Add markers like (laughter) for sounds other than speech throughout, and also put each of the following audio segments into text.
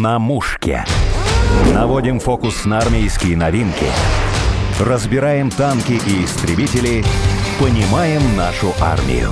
На мушке. Наводим фокус на армейские новинки. Разбираем танки и истребители. Понимаем нашу армию.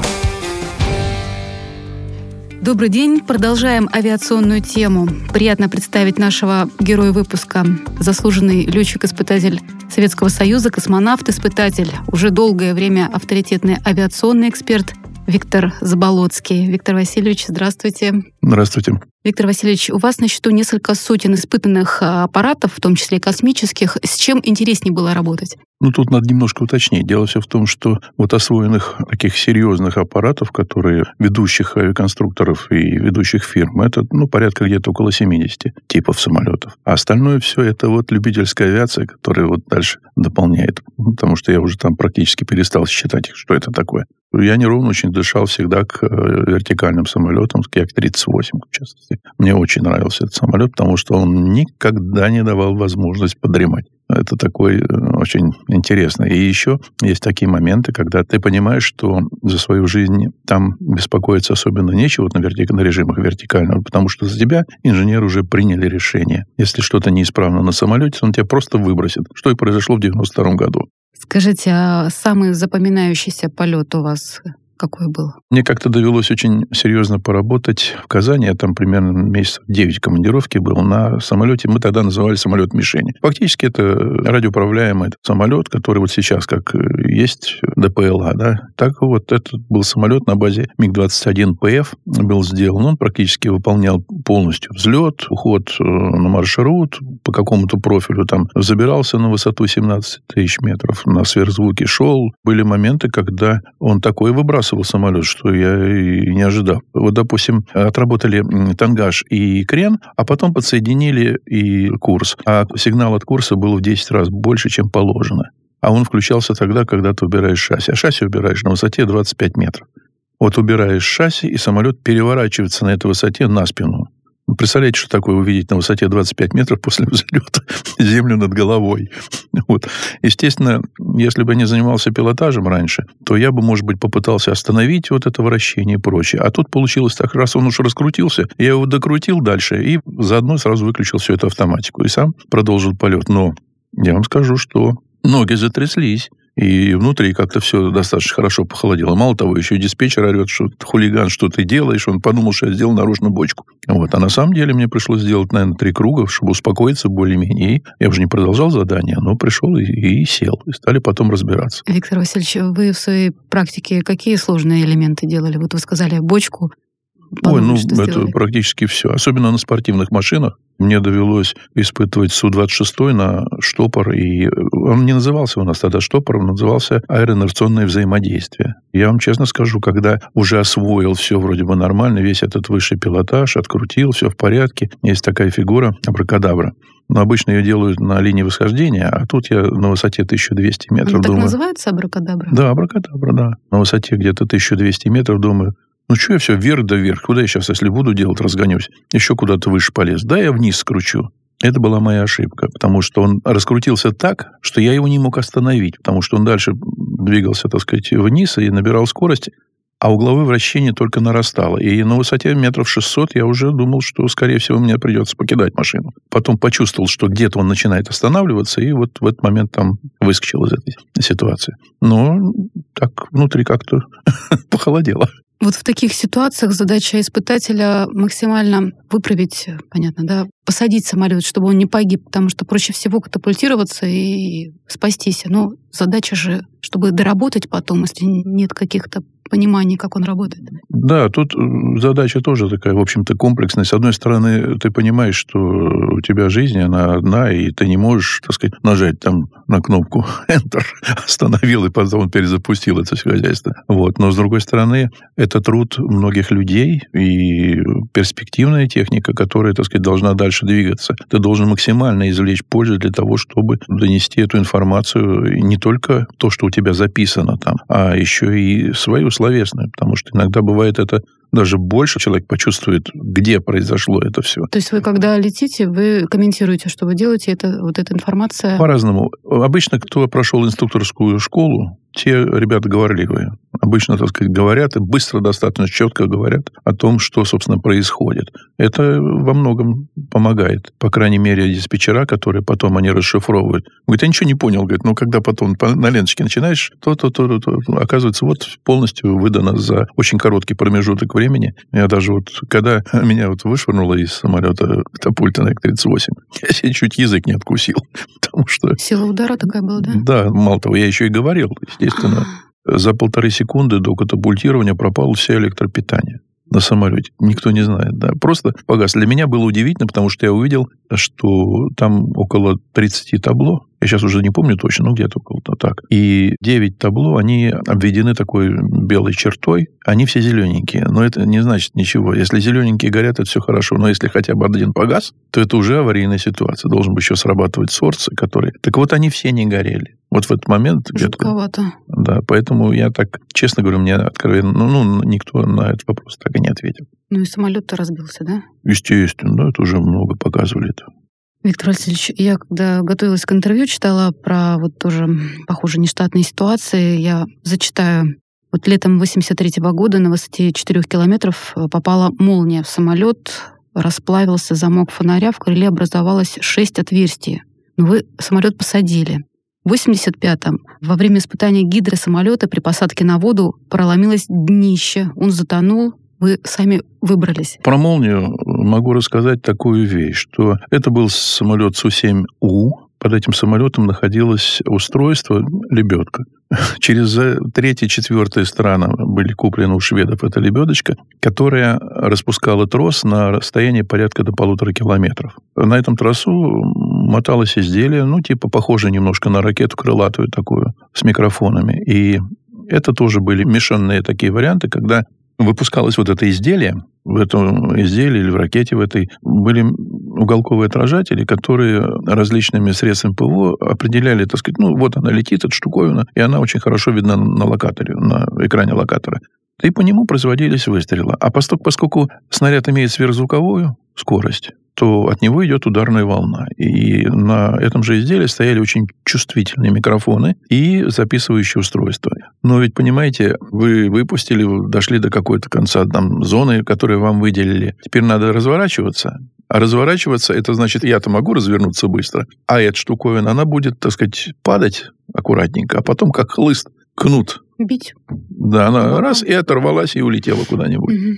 Добрый день. Продолжаем авиационную тему. Приятно представить нашего героя выпуска. Заслуженный летчик-испытатель Советского Союза, космонавт-испытатель, уже долгое время авторитетный авиационный эксперт Виктор Заболоцкий. Виктор Васильевич, здравствуйте. Здравствуйте. Виктор Васильевич, у вас на счету несколько сотен испытанных а, аппаратов, в том числе космических. С чем интереснее было работать? Ну, тут надо немножко уточнить. Дело все в том, что вот освоенных таких серьезных аппаратов, которые ведущих авиаконструкторов и ведущих фирм, это, ну, порядка где-то около 70 типов самолетов. А остальное все это вот любительская авиация, которая вот дальше дополняет. Потому что я уже там практически перестал считать, что это такое. Я неровно очень дышал всегда к э, вертикальным самолетам, к Як-38, в частности. Мне очень нравился этот самолет, потому что он никогда не давал возможность подремать. Это такой э, очень интересно. И еще есть такие моменты, когда ты понимаешь, что за свою жизнь там беспокоиться особенно нечего вот на, вертик... на режимах вертикального, потому что за тебя инженеры уже приняли решение. Если что-то неисправно на самолете, он тебя просто выбросит, что и произошло в 92 году. Скажите, а самый запоминающийся полет у вас какой был? Мне как-то довелось очень серьезно поработать в Казани. Я там примерно месяцев 9 командировки был на самолете. Мы тогда называли самолет мишени. Фактически это радиоуправляемый самолет, который вот сейчас как есть ДПЛА, да. Так вот, этот был самолет на базе МиГ-21ПФ был сделан. Он практически выполнял полностью взлет, уход э, на маршрут по какому-то профилю. Там забирался на высоту 17 тысяч метров, на сверхзвуке шел. Были моменты, когда он такой выбрасывал сбрасывал самолет, что я и не ожидал. Вот, допустим, отработали тангаж и крен, а потом подсоединили и курс. А сигнал от курса был в 10 раз больше, чем положено. А он включался тогда, когда ты убираешь шасси. А шасси убираешь на высоте 25 метров. Вот убираешь шасси, и самолет переворачивается на этой высоте на спину. Вы представляете, что такое увидеть на высоте 25 метров после взлета (laughs) землю над головой? Вот. Естественно, если бы я не занимался пилотажем раньше, то я бы, может быть, попытался остановить вот это вращение и прочее. А тут получилось так, раз он уж раскрутился, я его докрутил дальше и заодно сразу выключил всю эту автоматику. И сам продолжил полет. Но я вам скажу, что ноги затряслись. И внутри как-то все достаточно хорошо похолодело. Мало того, еще и диспетчер орет, что хулиган, что ты делаешь. Он подумал, что я сделал наружно бочку. Вот. А на самом деле мне пришлось сделать, наверное, три круга, чтобы успокоиться более-менее. Я уже не продолжал задание, но пришел и, и сел. И стали потом разбираться. Виктор Васильевич, вы в своей практике какие сложные элементы делали? Вот вы сказали бочку, Ой, ну это сделали? практически все. Особенно на спортивных машинах. Мне довелось испытывать Су-26 на штопор. И он не назывался у нас тогда штопор, он назывался аэроинерционное взаимодействие. Я вам честно скажу, когда уже освоил все вроде бы нормально, весь этот высший пилотаж, открутил, все в порядке, есть такая фигура абракадабра. Но обычно ее делают на линии восхождения, а тут я на высоте 1200 метров Он думаю... так называется абракадабра? Да, абракадабра, да. На высоте где-то 1200 метров думаю, ну, что я все вверх да вверх? Куда я сейчас, если буду делать, разгонюсь? Еще куда-то выше полез. Да, я вниз скручу. Это была моя ошибка, потому что он раскрутился так, что я его не мог остановить, потому что он дальше двигался, так сказать, вниз и набирал скорость, а угловое вращение только нарастало. И на высоте метров 600 я уже думал, что, скорее всего, мне придется покидать машину. Потом почувствовал, что где-то он начинает останавливаться, и вот в этот момент там выскочил из этой ситуации. Но так внутри как-то (laughs) похолодело. Вот в таких ситуациях задача испытателя максимально выправить, понятно, да, посадить самолет, чтобы он не погиб, потому что проще всего катапультироваться и спастись. Но задача же, чтобы доработать потом, если нет каких-то понимании, как он работает. Да, тут э, задача тоже такая, в общем-то, комплексная. С одной стороны, ты понимаешь, что у тебя жизнь, она одна, и ты не можешь, так сказать, нажать там на кнопку (laughs) Enter, остановил, и потом перезапустил это все хозяйство. Вот. Но, с другой стороны, это труд многих людей и перспективная техника, которая, так сказать, должна дальше двигаться. Ты должен максимально извлечь пользу для того, чтобы донести эту информацию, не только то, что у тебя записано там, а еще и свою словесную, потому что иногда бывает это даже больше человек почувствует, где произошло это все. То есть вы, когда летите, вы комментируете, что вы делаете, это, вот эта информация? По-разному. Обычно, кто прошел инструкторскую школу, те ребята говорливые. обычно, так сказать, говорят и быстро достаточно четко говорят о том, что, собственно, происходит. Это во многом помогает. По крайней мере, диспетчера, которые потом они расшифровывают. Говорит, я ничего не понял. Говорит, ну, когда потом на ленточке начинаешь, то-то, то-то, то, оказывается, вот полностью выдано за очень короткий промежуток времени. Я даже вот, когда (laughs) меня вот вышвырнуло из самолета катапульта на К-38, (laughs) я себе чуть язык не откусил. (laughs) Потому что... Сила удара такая была, да? Да, мало того, я еще и говорил, естественно. За полторы секунды до катапультирования пропало все электропитание на самолете. Никто не знает, да. Просто погас. Для меня было удивительно, потому что я увидел, что там около 30 табло. Я сейчас уже не помню точно, но где-то около так. И 9 табло, они обведены такой белой чертой. Они все зелененькие. Но это не значит ничего. Если зелененькие горят, это все хорошо. Но если хотя бы один погас, то это уже аварийная ситуация. Должен бы еще срабатывать сорцы, которые... Так вот, они все не горели. Вот в этот момент... Жутковато. Да, поэтому я так, честно говорю, мне откровенно... Ну, ну, никто на этот вопрос так и не ответил. Ну и самолет-то разбился, да? Естественно, да, это уже много показывали. -то. Виктор Васильевич, я когда готовилась к интервью, читала про вот тоже, похоже, нештатные ситуации. Я зачитаю. Вот летом 83 -го года на высоте 4 километров э, попала молния в самолет, расплавился замок фонаря, в крыле образовалось 6 отверстий. Но вы самолет посадили. В 85-м во время испытания гидросамолета при посадке на воду проломилось днище. Он затонул, вы сами выбрались? Про молнию могу рассказать такую вещь, что это был самолет Су-7У. Под этим самолетом находилось устройство лебедка. (laughs) Через третьи, четвертые страны были куплены у шведов эта лебедочка, которая распускала трос на расстоянии порядка до полутора километров. На этом тросу моталось изделие, ну, типа похоже немножко на ракету крылатую такую, с микрофонами. И это тоже были мешанные такие варианты, когда выпускалось вот это изделие, в этом изделии или в ракете в этой были уголковые отражатели, которые различными средствами ПВО определяли, так сказать, ну, вот она летит, эта штуковина, и она очень хорошо видна на локаторе, на экране локатора. И по нему производились выстрелы. А поскольку, поскольку снаряд имеет сверхзвуковую скорость, то от него идет ударная волна. И на этом же изделии стояли очень чувствительные микрофоны и записывающие устройства. Но ведь, понимаете, вы выпустили, дошли до какой-то конца там, зоны, которую вам выделили. Теперь надо разворачиваться. А разворачиваться, это значит, я-то могу развернуться быстро, а эта штуковина, она будет, так сказать, падать аккуратненько, а потом как хлыст, кнут. Бить. Да, она раз и оторвалась и улетела куда-нибудь. Угу.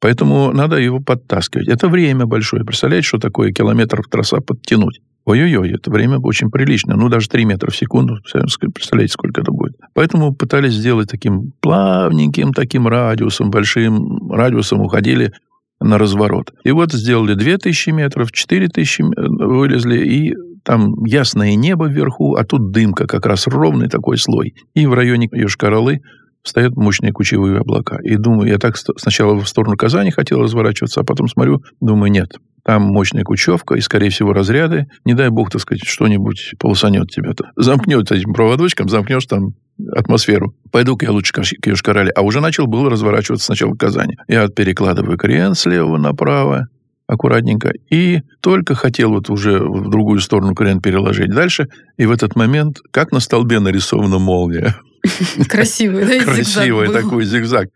Поэтому надо его подтаскивать. Это время большое. Представляете, что такое километров трасса подтянуть? Ой-ой-ой, это время очень прилично. Ну, даже 3 метра в секунду. Представляете, сколько это будет. Поэтому пытались сделать таким плавненьким таким радиусом, большим радиусом уходили на разворот. И вот сделали 2000 метров, 4000 вылезли, и там ясное небо вверху, а тут дымка, как раз ровный такой слой. И в районе Йошкар-Олы стоят мощные кучевые облака. И думаю, я так сначала в сторону Казани хотел разворачиваться, а потом смотрю, думаю, нет, там мощная кучевка и, скорее всего, разряды. Не дай бог, так сказать, что-нибудь полосанет тебя. -то. Замкнет этим проводочком, замкнешь там атмосферу. Пойду-ка я лучше к Йошкар А уже начал был разворачиваться сначала в Казани. Я перекладываю крен слева направо, аккуратненько, и только хотел вот уже в другую сторону крен переложить дальше, и в этот момент, как на столбе нарисована молния. (laughs) Красивый, да, Красивый такой зигзаг.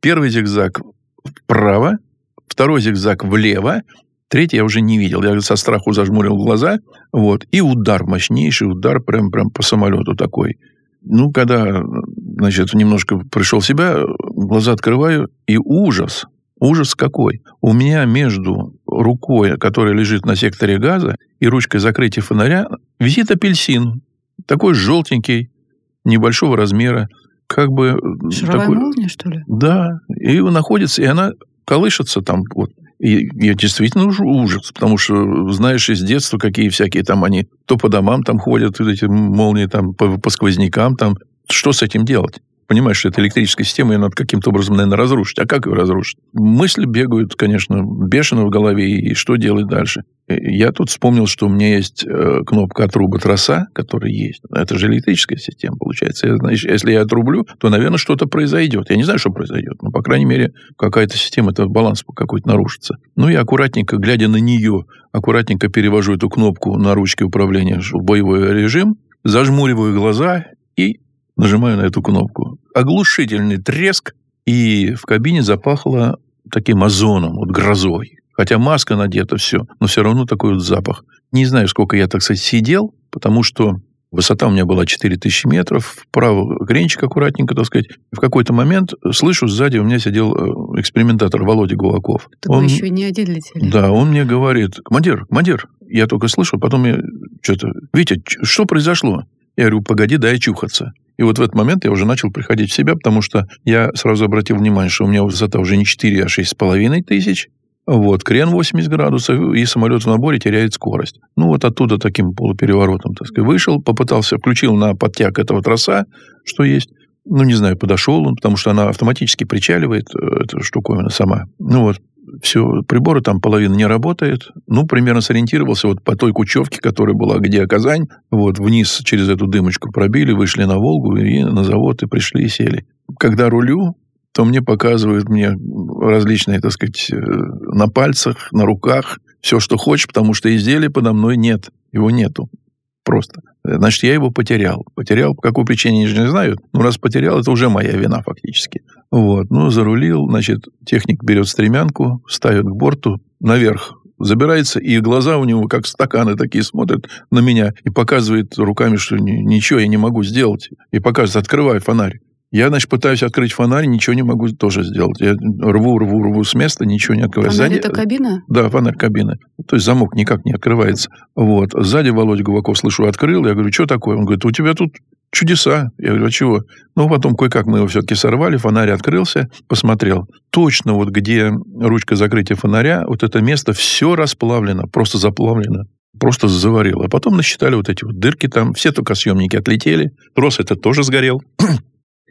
Первый зигзаг вправо, второй зигзаг влево, третий я уже не видел. Я со страху зажмурил глаза, вот, и удар, мощнейший удар прям, прям по самолету такой. Ну, когда, значит, немножко пришел в себя, глаза открываю, и ужас, ужас какой. У меня между рукой, которая лежит на секторе газа, и ручкой закрытия фонаря висит апельсин. Такой желтенький, небольшого размера, как бы... Шаровая такой... молния, что ли? Да, и находится, и она колышется там вот. И я действительно ужас, потому что знаешь из детства, какие всякие там они то по домам там ходят, эти молнии там по, по сквознякам там. Что с этим делать? Понимаешь, что это электрическая система, ее надо каким-то образом, наверное, разрушить. А как ее разрушить? Мысли бегают, конечно, бешено в голове, и что делать дальше? Я тут вспомнил, что у меня есть э, кнопка отруба троса, которая есть. Это же электрическая система, получается. Значит, если я отрублю, то, наверное, что-то произойдет. Я не знаю, что произойдет, но, по крайней мере, какая-то система, это баланс какой-то нарушится. Ну, я аккуратненько, глядя на нее, аккуратненько перевожу эту кнопку на ручке управления в боевой режим, зажмуриваю глаза и Нажимаю на эту кнопку. Оглушительный треск, и в кабине запахло таким озоном, вот грозой. Хотя маска надета, все, но все равно такой вот запах. Не знаю, сколько я, так сказать, сидел, потому что Высота у меня была 4000 метров, вправо гренчик аккуратненько, так сказать. В какой-то момент слышу, сзади у меня сидел э, экспериментатор Володя Гулаков. Так он еще не один летели. Да, он мне говорит, командир, командир. Я только слышу, потом я что-то, Витя, что произошло? Я говорю, погоди, дай чухаться. И вот в этот момент я уже начал приходить в себя, потому что я сразу обратил внимание, что у меня высота уже не 4, а 6,5 тысяч. Вот, крен 80 градусов, и самолет в наборе теряет скорость. Ну, вот оттуда таким полупереворотом, так сказать, вышел, попытался, включил на подтяг этого троса, что есть. Ну, не знаю, подошел он, потому что она автоматически причаливает, э, эта штуковина сама. Ну, вот, все, приборы там половина не работает. Ну, примерно сориентировался вот по той кучевке, которая была, где Казань. Вот вниз через эту дымочку пробили, вышли на Волгу и на завод, и пришли, и сели. Когда рулю, то мне показывают мне различные, так сказать, э, на пальцах, на руках, все, что хочешь, потому что изделия подо мной нет, его нету просто. Значит, я его потерял. Потерял, по какой причине, не знаю. Но раз потерял, это уже моя вина фактически. Вот. Ну, зарулил, значит, техник берет стремянку, ставит к борту, наверх забирается, и глаза у него, как стаканы такие, смотрят на меня и показывает руками, что ничего я не могу сделать. И показывает, открывай фонарь. Я, значит, пытаюсь открыть фонарь, ничего не могу тоже сделать. Я рву, рву, рву с места, ничего не открываю. Фонарь Сзади... это кабина? Да, фонарь кабины. То есть замок никак не открывается. Вот. Сзади Володя Гуваков, слышу, открыл. Я говорю, что такое? Он говорит, у тебя тут чудеса. Я говорю, а чего? Ну, потом кое-как мы его все-таки сорвали, фонарь открылся, посмотрел. Точно вот где ручка закрытия фонаря, вот это место все расплавлено, просто заплавлено просто заварило. А потом насчитали вот эти вот дырки там, все только съемники отлетели. Трос этот тоже сгорел.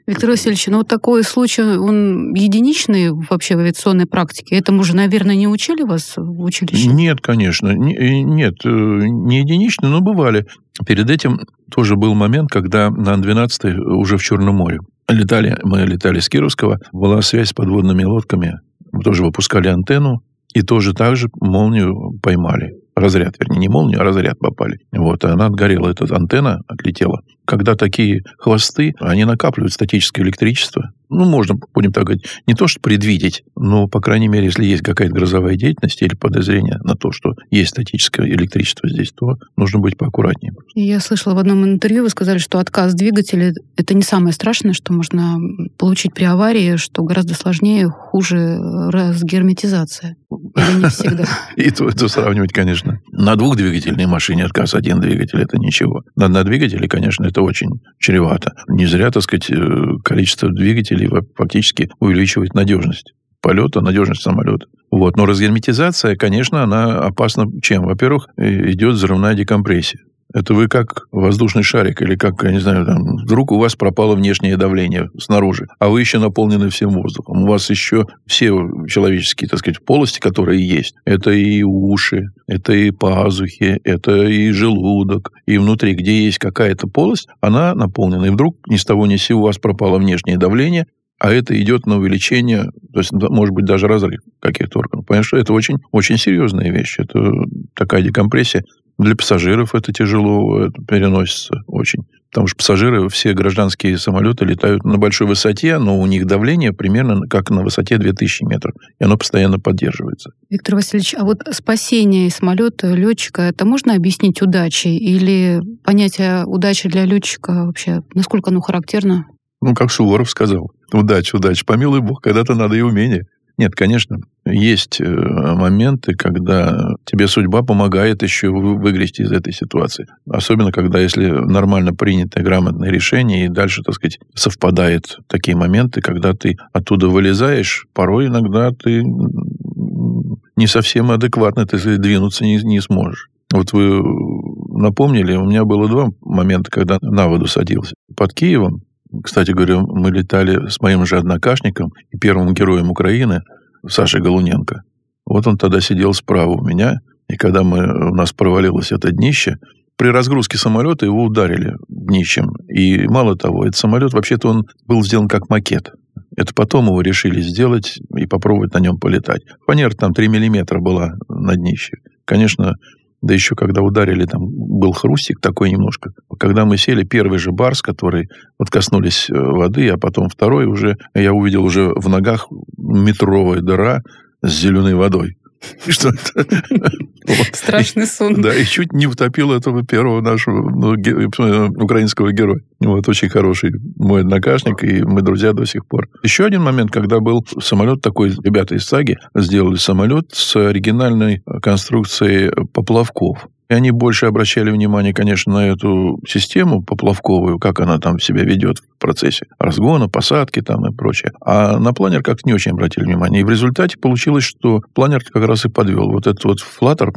Виктор Васильевич, ну вот такой случай, он единичный вообще в авиационной практике? Этому же, наверное, не учили вас в училище? Нет, конечно. Э, нет, э, не единичный, но бывали. Перед этим тоже был момент, когда на Ан-12 уже в Черном море летали, мы летали с Кировского, была связь с подводными лодками, мы тоже выпускали антенну, и тоже так же молнию поймали разряд, вернее, не молнию, а разряд попали. Вот, и она отгорела, эта антенна отлетела. Когда такие хвосты, они накапливают статическое электричество, ну, можно, будем так говорить, не то, что предвидеть, но, по крайней мере, если есть какая-то грозовая деятельность или подозрение на то, что есть статическое электричество здесь, то нужно быть поаккуратнее. Я слышала в одном интервью, вы сказали, что отказ двигателя – это не самое страшное, что можно получить при аварии, что гораздо сложнее, хуже разгерметизация. Или не всегда? (laughs) И это сравнивать, конечно. На двухдвигательной машине отказ один двигатель – это ничего. На, на двигателе, конечно, это очень чревато. Не зря, так сказать, э, количество двигателей фактически увеличивает надежность полета, надежность самолета. Вот. Но разгерметизация, конечно, она опасна чем? Во-первых, идет взрывная декомпрессия. Это вы как воздушный шарик или как, я не знаю, там, вдруг у вас пропало внешнее давление снаружи, а вы еще наполнены всем воздухом. У вас еще все человеческие, так сказать, полости, которые есть. Это и уши, это и пазухи, это и желудок. И внутри, где есть какая-то полость, она наполнена. И вдруг ни с того ни с сего у вас пропало внешнее давление, а это идет на увеличение, то есть, может быть, даже разрыв каких-то органов. Понимаешь, что это очень, очень серьезная вещь. Это такая декомпрессия. Для пассажиров это тяжело это переносится очень. Потому что пассажиры, все гражданские самолеты летают на большой высоте, но у них давление примерно как на высоте 2000 метров. И оно постоянно поддерживается. Виктор Васильевич, а вот спасение самолета, летчика, это можно объяснить удачей? Или понятие удачи для летчика вообще, насколько оно характерно? Ну, как Суворов сказал, удача, удача, помилуй бог, когда-то надо и умение. Нет, конечно, есть э, моменты, когда тебе судьба помогает еще выгрести из этой ситуации. Особенно, когда если нормально принятое грамотное решение, и дальше, так сказать, совпадает такие моменты, когда ты оттуда вылезаешь, порой иногда ты не совсем адекватно ты двинуться не, не сможешь. Вот вы напомнили, у меня было два момента, когда на воду садился. Под Киевом кстати говоря, мы летали с моим же однокашником и первым героем Украины, Сашей Голуненко. Вот он тогда сидел справа у меня, и когда мы, у нас провалилось это днище, при разгрузке самолета его ударили днищем. И мало того, этот самолет, вообще-то он был сделан как макет. Это потом его решили сделать и попробовать на нем полетать. Фанера там 3 миллиметра была на днище. Конечно, Да еще когда ударили, там был хрустик такой немножко. Когда мы сели, первый же барс, который вот коснулись э, воды, а потом второй уже, я увидел уже в ногах метровая дыра с зеленой водой. (laughs) Что это? Страшный сон. Да, и чуть не утопил этого первого нашего ну, украинского героя. Вот, очень хороший мой однокашник, и мы друзья до сих пор. Еще один момент, когда был самолет такой, ребята из САГИ сделали самолет с оригинальной конструкцией поплавков. И они больше обращали внимание, конечно, на эту систему поплавковую, как она там себя ведет в процессе разгона, посадки там и прочее. А на планер как-то не очень обратили внимание. И в результате получилось, что планер как раз и подвел. Вот этот вот флаттер,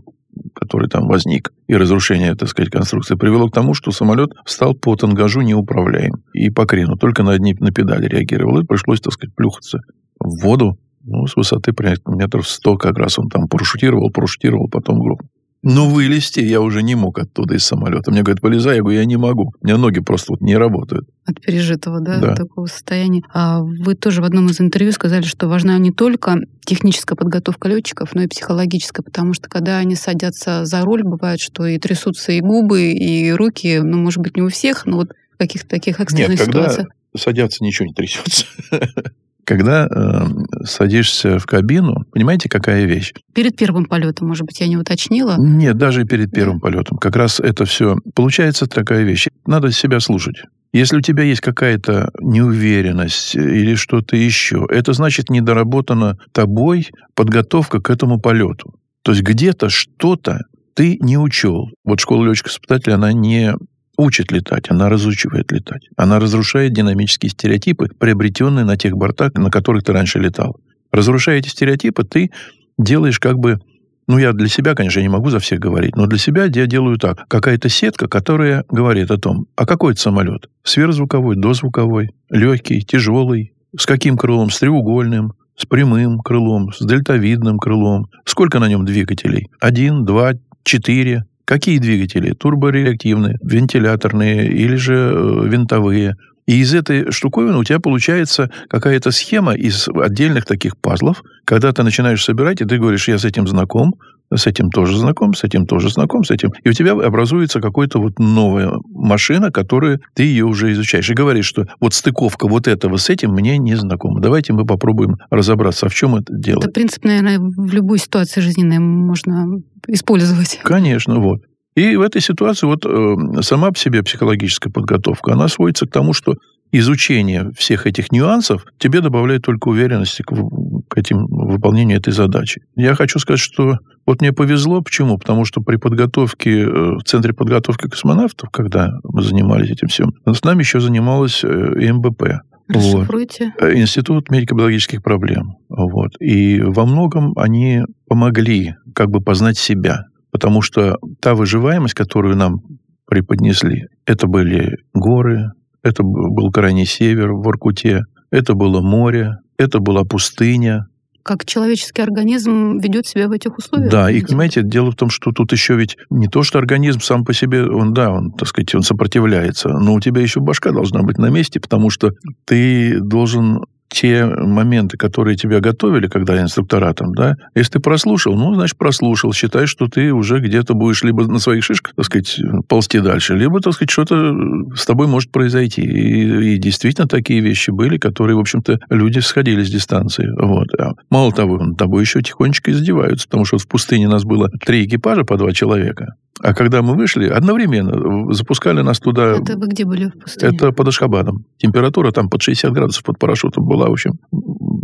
который там возник, и разрушение, так сказать, конструкции, привело к тому, что самолет стал по тангажу неуправляем. И по крену, только на одни на педали реагировал. И пришлось, так сказать, плюхаться в воду, ну, с высоты примерно метров сто как раз он там парашютировал, парашютировал, потом группу. Ну, вылезти я уже не мог оттуда из самолета. Мне говорят, вылезай, я говорю, я не могу. У меня ноги просто вот не работают. От пережитого, да, да. такого состояния. А вы тоже в одном из интервью сказали, что важна не только техническая подготовка летчиков, но и психологическая, потому что когда они садятся за руль, бывает, что и трясутся и губы, и руки, ну, может быть, не у всех, но вот в каких-то таких экстренных Нет, когда ситуациях. садятся, ничего не трясется. (laughs) Когда э, садишься в кабину, понимаете, какая вещь? Перед первым полетом, может быть, я не уточнила? Нет, даже перед первым полетом. Как раз это все. Получается такая вещь. Надо себя слушать. Если у тебя есть какая-то неуверенность или что-то еще, это значит недоработана тобой подготовка к этому полету. То есть где-то что-то ты не учел. Вот школа летчика-испытателя, она не учит летать, она разучивает летать. Она разрушает динамические стереотипы, приобретенные на тех бортах, на которых ты раньше летал. Разрушая эти стереотипы, ты делаешь как бы ну, я для себя, конечно, не могу за всех говорить, но для себя я делаю так. Какая-то сетка, которая говорит о том, а какой это самолет? Сверхзвуковой, дозвуковой, легкий, тяжелый, с каким крылом? С треугольным, с прямым крылом, с дельтовидным крылом. Сколько на нем двигателей? Один, два, четыре, Какие двигатели? Турбореактивные, вентиляторные или же э, винтовые. И из этой штуковины у тебя получается какая-то схема из отдельных таких пазлов, когда ты начинаешь собирать, и ты говоришь, я с этим знаком, с этим тоже знаком, с этим тоже знаком, с этим. И у тебя образуется какая-то вот новая машина, которую ты ее уже изучаешь. И говоришь, что вот стыковка вот этого с этим мне не знакома. Давайте мы попробуем разобраться, а в чем это дело. Это принцип, наверное, в любой ситуации жизненной можно использовать. Конечно, вот. И в этой ситуации вот э, сама по себе психологическая подготовка, она сводится к тому, что изучение всех этих нюансов тебе добавляет только уверенности к, к этим выполнению этой задачи. Я хочу сказать, что вот мне повезло. Почему? Потому что при подготовке, э, в Центре подготовки космонавтов, когда мы занимались этим всем, с нами еще занималась э, МБП. Расшифруйте. Вот. Институт медико-биологических проблем. Вот. И во многом они помогли как бы познать себя. Потому что та выживаемость, которую нам преподнесли, это были горы, это был крайний север в Воркуте, это было море, это была пустыня. Как человеческий организм ведет себя в этих условиях? Да, и понимаете, дело в том, что тут еще ведь не то, что организм сам по себе, он, да, он, так сказать, он сопротивляется, но у тебя еще башка должна быть на месте, потому что ты должен те моменты, которые тебя готовили, когда инструктора там, да, если ты прослушал, ну, значит, прослушал, считай, что ты уже где-то будешь либо на своих шишках, так сказать, ползти дальше, либо, так сказать, что-то с тобой может произойти. И, и действительно такие вещи были, которые, в общем-то, люди сходили с дистанции. Вот. А мало того, над тобой еще тихонечко издеваются, потому что вот в пустыне нас было три экипажа по два человека. А когда мы вышли, одновременно запускали нас туда... Это вы где были в пустыне? Это под Ашхабадом. Температура там под 60 градусов под парашютом была, в общем.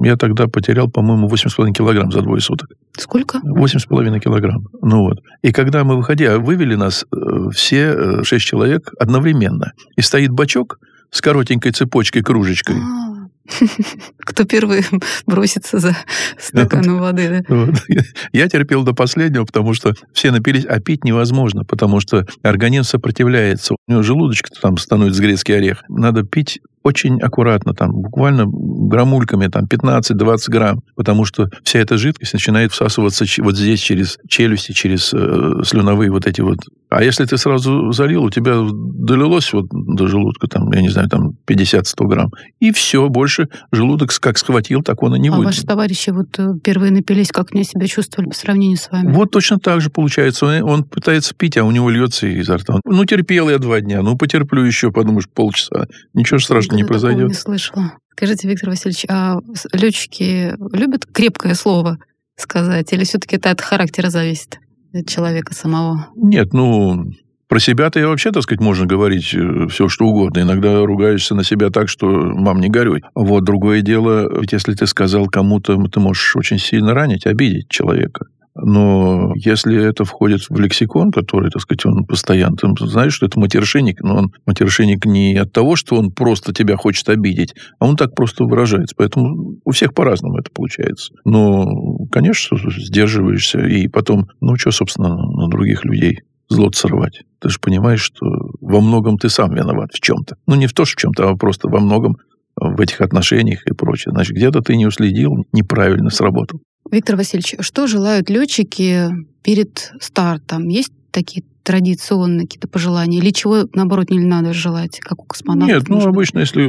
Я тогда потерял, по-моему, 8,5 килограмм за двое суток. Сколько? 8,5 килограмм. Ну вот. И когда мы выходили, а вывели нас э, все э, шесть человек одновременно. И стоит бачок с коротенькой цепочкой, кружечкой. А-а-а (laughs) Кто первый (laughs) бросится за стаканом воды. Да? Вот. (laughs) Я терпел до последнего, потому что все напились, а пить невозможно, потому что организм сопротивляется. У него желудочек там становится грецкий орех. Надо пить очень аккуратно, там, буквально грамульками, там, 15-20 грамм, потому что вся эта жидкость начинает всасываться вот здесь через челюсти, через э, слюновые вот эти вот. А если ты сразу залил, у тебя долилось вот до желудка, там, я не знаю, там 50-100 грамм, и все, больше желудок как схватил, так он и не а выйдет. ваши товарищи вот э, первые напились, как они себя чувствовали по сравнению с вами? Вот точно так же получается. Он, он пытается пить, а у него льется изо рта. Ну, терпел я два дня, ну, потерплю еще, подумаешь, полчаса. Ничего страшного не произойдет. не слышала. Скажите, Виктор Васильевич, а летчики любят крепкое слово сказать, или все-таки это от характера зависит, от человека самого? Нет, ну, про себя-то я вообще, так сказать, можно говорить э, все, что угодно. Иногда ругаешься на себя так, что мам, не горюй. Вот другое дело, ведь если ты сказал кому-то, ты можешь очень сильно ранить, обидеть человека. Но если это входит в лексикон, который, так сказать, он постоянно, ты знаешь, что это матершинник, но он матершинник не от того, что он просто тебя хочет обидеть, а он так просто выражается. Поэтому у всех по-разному это получается. Но, конечно, сдерживаешься, и потом, ну, что, собственно, на других людей зло срывать. Ты же понимаешь, что во многом ты сам виноват в чем-то. Ну, не в то, что в чем-то, а просто во многом в этих отношениях и прочее. Значит, где-то ты не уследил, неправильно сработал. Виктор Васильевич, что желают летчики перед стартом? Есть такие традиционные какие-то пожелания? Или чего, наоборот, не надо желать, как у космонавтов? Нет, ну, обычно, если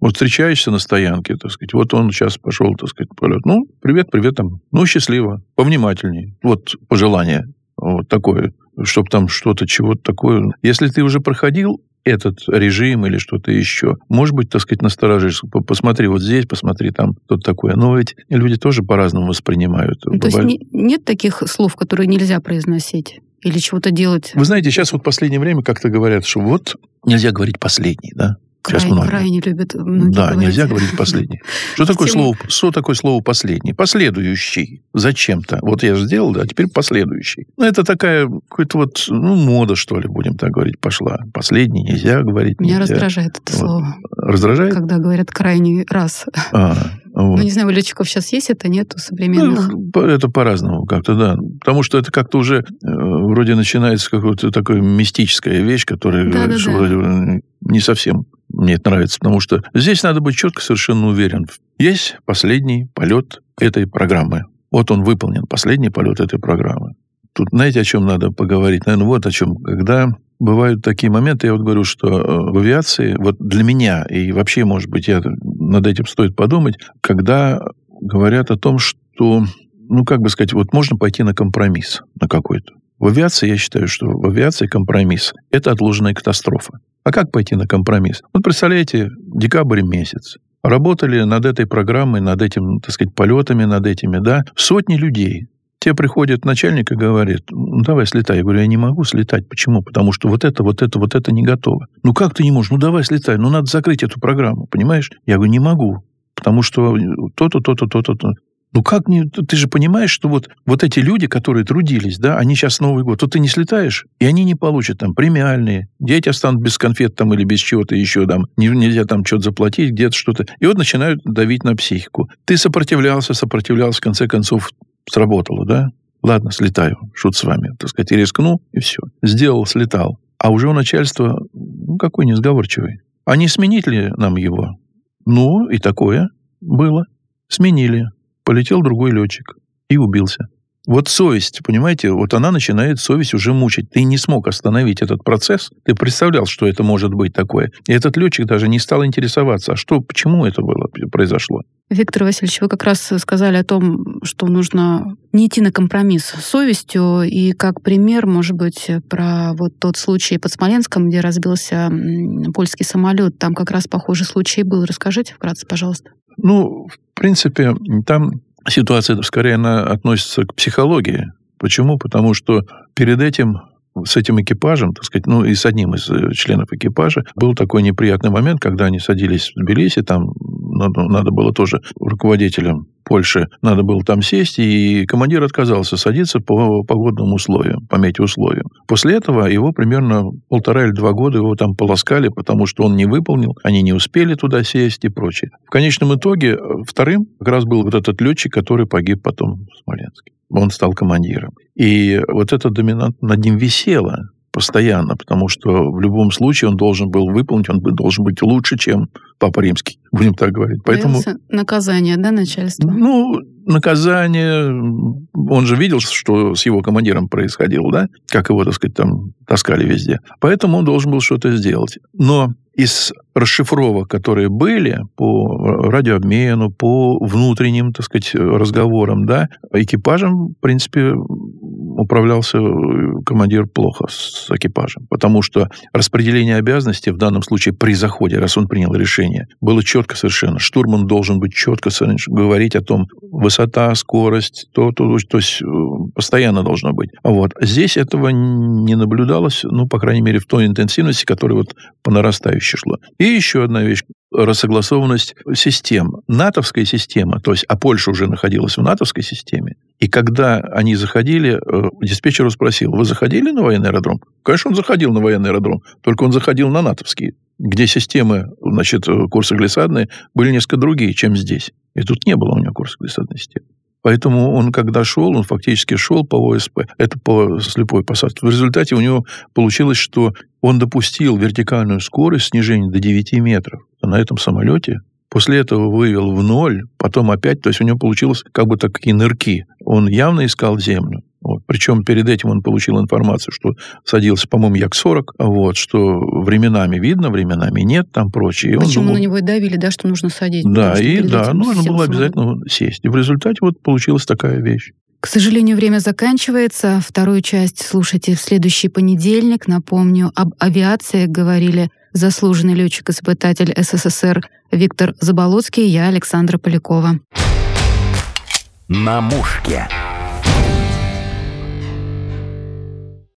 вот встречаешься на стоянке, так сказать, вот он сейчас пошел, так сказать, полет. Ну, привет, привет там. Ну, счастливо, повнимательней. Вот пожелание вот такое, чтобы там что-то, чего-то такое. Если ты уже проходил этот режим или что-то еще. Может быть, так сказать, насторожишься. Посмотри вот здесь, посмотри там, что-то такое. Но ведь люди тоже по-разному воспринимают. Ну, то есть не, нет таких слов, которые нельзя произносить? Или чего-то делать? Вы знаете, сейчас вот в последнее время как-то говорят, что вот нельзя говорить последний, да? Сейчас крайне, любят Да, говорить. нельзя говорить последний. (laughs) Что такое, слово, что такое слово последний? Последующий. Зачем-то. Вот я же сделал, да, а теперь последующий. Ну, это такая какая-то вот, ну, мода, что ли, будем так говорить, пошла. Последний нельзя говорить. Меня нельзя. раздражает это вот. слово. Раздражает? Когда говорят крайний раз. А, вот. Ну, не знаю, у летчиков сейчас есть это, нет у современных? Ну, это по-разному как-то, да. Потому что это как-то уже э, вроде начинается какая-то такая мистическая вещь, которая да, да, да. не совсем мне это нравится, потому что здесь надо быть четко совершенно уверен. Есть последний полет этой программы. Вот он выполнен, последний полет этой программы. Тут знаете, о чем надо поговорить? Наверное, вот о чем. Когда бывают такие моменты, я вот говорю, что э, в авиации, вот для меня, и вообще, может быть, я, над этим стоит подумать, когда говорят о том, что, ну, как бы сказать, вот можно пойти на компромисс на какой-то. В авиации, я считаю, что в авиации компромисс – это отложенная катастрофа. А как пойти на компромисс? Вот представляете, декабрь месяц. Работали над этой программой, над этим, так сказать, полетами, над этими, да, сотни людей. Те приходят начальник и говорит, ну, давай слетай. Я говорю, я не могу слетать. Почему? Потому что вот это, вот это, вот это не готово. Ну, как ты не можешь? Ну, давай слетай. Ну, надо закрыть эту программу, понимаешь? Я говорю, не могу. Потому что то-то, то-то, то-то, то. Ну как не... Ты же понимаешь, что вот, вот эти люди, которые трудились, да, они сейчас Новый год, вот ты не слетаешь, и они не получат там премиальные, дети останут без конфет там или без чего-то еще там, не, нельзя там что-то заплатить, где-то что-то. И вот начинают давить на психику. Ты сопротивлялся, сопротивлялся, в конце концов сработало, да? Ладно, слетаю, шут с вами, так сказать, и рискнул, и все. Сделал, слетал. А уже у начальства, ну, какой несговорчивый. А не сменить ли нам его? Ну, и такое было. Сменили полетел другой летчик и убился. Вот совесть, понимаете, вот она начинает совесть уже мучить. Ты не смог остановить этот процесс, ты представлял, что это может быть такое. И этот летчик даже не стал интересоваться, а что, почему это было, произошло. Виктор Васильевич, вы как раз сказали о том, что нужно не идти на компромисс с совестью. И как пример, может быть, про вот тот случай под Смоленском, где разбился польский самолет. Там как раз похожий случай был. Расскажите вкратце, пожалуйста. Ну, в принципе, там ситуация скорее она относится к психологии. Почему? Потому что перед этим с этим экипажем, так сказать, ну и с одним из э, членов экипажа был такой неприятный момент, когда они садились в Тбилиси, там надо, надо было тоже руководителям Польши, надо было там сесть, и командир отказался садиться по погодным условиям, по метеоусловиям. После этого его примерно полтора или два года его там полоскали, потому что он не выполнил, они не успели туда сесть и прочее. В конечном итоге э, вторым как раз был вот этот летчик, который погиб потом в Смоленске. Он стал командиром. И вот этот доминант над ним висела, постоянно, потому что в любом случае он должен был выполнить, он должен быть лучше, чем Папа Римский, будем так говорить. Поэтому... наказание, да, начальство? Ну, наказание, он же видел, что с его командиром происходило, да, как его, так сказать, там таскали везде. Поэтому он должен был что-то сделать. Но из расшифровок, которые были по радиообмену, по внутренним, так сказать, разговорам, да, экипажем, в принципе, управлялся командир плохо с экипажем, потому что распределение обязанностей в данном случае при заходе, раз он принял решение, было четко совершенно. Штурман должен быть четко говорить о том, высота, скорость, то, то, то есть э, постоянно должно быть. Вот. Здесь этого не наблюдалось, ну, по крайней мере, в той интенсивности, которая вот по нарастающей шла. И еще одна вещь рассогласованность систем. НАТОвская система, то есть, а Польша уже находилась в НАТОвской системе, и когда они заходили, э, диспетчер спросил, вы заходили на военный аэродром? Конечно, он заходил на военный аэродром, только он заходил на НАТОвский, где системы, значит, э, курсы глиссадные были несколько другие, чем здесь. И тут не было у него курса глиссадной системы. Поэтому он, когда шел, он фактически шел по ОСП. Это по слепой посадке. В результате у него получилось, что он допустил вертикальную скорость снижения до 9 метров. А на этом самолете После этого вывел в ноль, потом опять, то есть у него получилось как бы такие нырки. Он явно искал землю. Вот. Причем перед этим он получил информацию, что садился, по-моему, Як-40, вот, что временами видно, временами нет, там прочее. И Почему думал, на него и давили, да, что нужно садить? Да, и да, нужно было обязательно сесть. И в результате вот получилась такая вещь. К сожалению, время заканчивается. Вторую часть слушайте в следующий понедельник. Напомню, об авиации говорили заслуженный летчик-испытатель СССР Виктор Заболоцкий и я, Александра Полякова. На мушке.